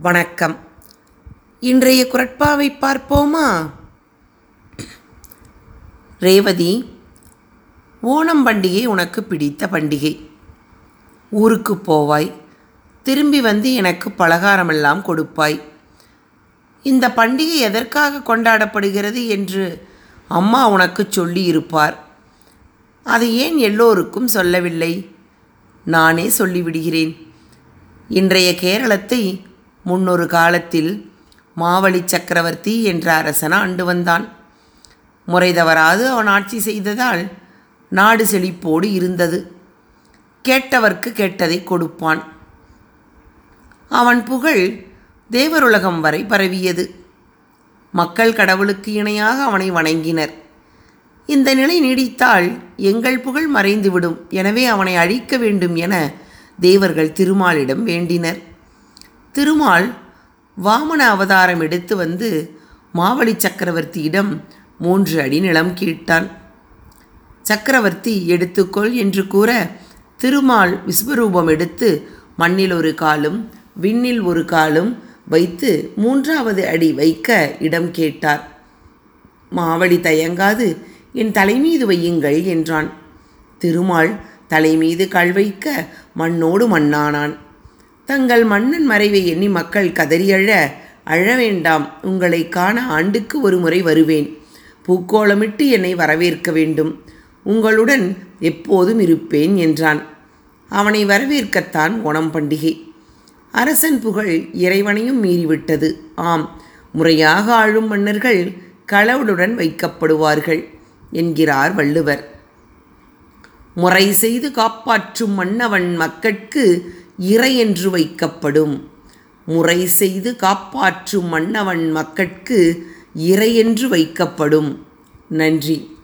வணக்கம். இன்றைய குரட்பாவை பார்ப்போமா? ரேவதி ஓணம் பண்டிகை உனக்கு பிடித்த பண்டிகை. ஊருக்கு போவாய். திரும்பி வந்து எனக்கு பலகாரமெல்லாம் கொடுப்பாய். இந்த பண்டிகை எதற்காக கொண்டாடப்படுகிறது என்று அம்மா உனக்கு சொல்லியிருப்பார். அதை ஏன் எல்லோருக்கும் சொல்லவில்லை? நானே சொல்லிவிடுகிறேன். இன்றைய கேரளத்தை முன்னொரு காலத்தில் மாவழி சக்கரவர்த்தி என்ற அரசன் ஆண்டு வந்தான். முறை தவறாது அவன் ஆட்சி செய்ததால் நாடு செழிப்போடு இருந்தது. கேட்டவர்க்கு கேட்டதை கொடுப்பான். அவன் புகழ் தேவருலகம் வரை பரவியது. மக்கள் கடவுளுக்கு இணையாக அவனை வணங்கினர். இந்த நிலை நீடித்தால் எங்கள் புகழ் மறைந்துவிடும். எனவே அவனை அழிக்க வேண்டும் என தேவர்கள் திருமாலிடம் வேண்டினர். திருமால் வாமன அவதாரம் எடுத்து வந்து மாவழி சக்கரவர்த்தியிடம் மூன்று அடி நிலம் கேட்டான் சக்கரவர்த்தி எடுத்துக்கொள் என்று கூற திருமால் விஸ்வரூபம் எடுத்து மண்ணில் ஒரு காலும் விண்ணில் ஒரு காலும் வைத்து மூன்றாவது அடி வைக்க இடம் கேட்டார். மாவழி தயங்காது என் தலைமீது வையுங்கள் என்றான். திருமால் தலைமீது கல் வைக்க மண்ணோடு மண்ணானான். தங்கள் மன்னன் மறைவை எண்ணி மக்கள் கதறியழ அழ வேண்டாம் உங்களை காண ஆண்டுக்கு ஒரு முறை வருவேன். பூக்கோளமிட்டு என்னை வரவேற்க வேண்டும். உங்களுடன் எப்போதும் இருப்பேன் என்றான். அவனை வரவேற்கத்தான் ஓணம் பண்டிகை. அரசன் புகழ் இறைவனையும் மீறிவிட்டது. ஆம் முறையாக ஆளும் மன்னர்கள் களவுடன் வைக்கப்படுவார்கள் என்கிறார் வள்ளுவர். முறை செய்து காப்பாற்றும் மன்னவன் மக்கட்கு இறை என்று வைக்கப்படும். முறை செய்து காப்பாற்றும் மன்னவன் மக்கட்கு இறை என்று வைக்கப்படும். நன்றி.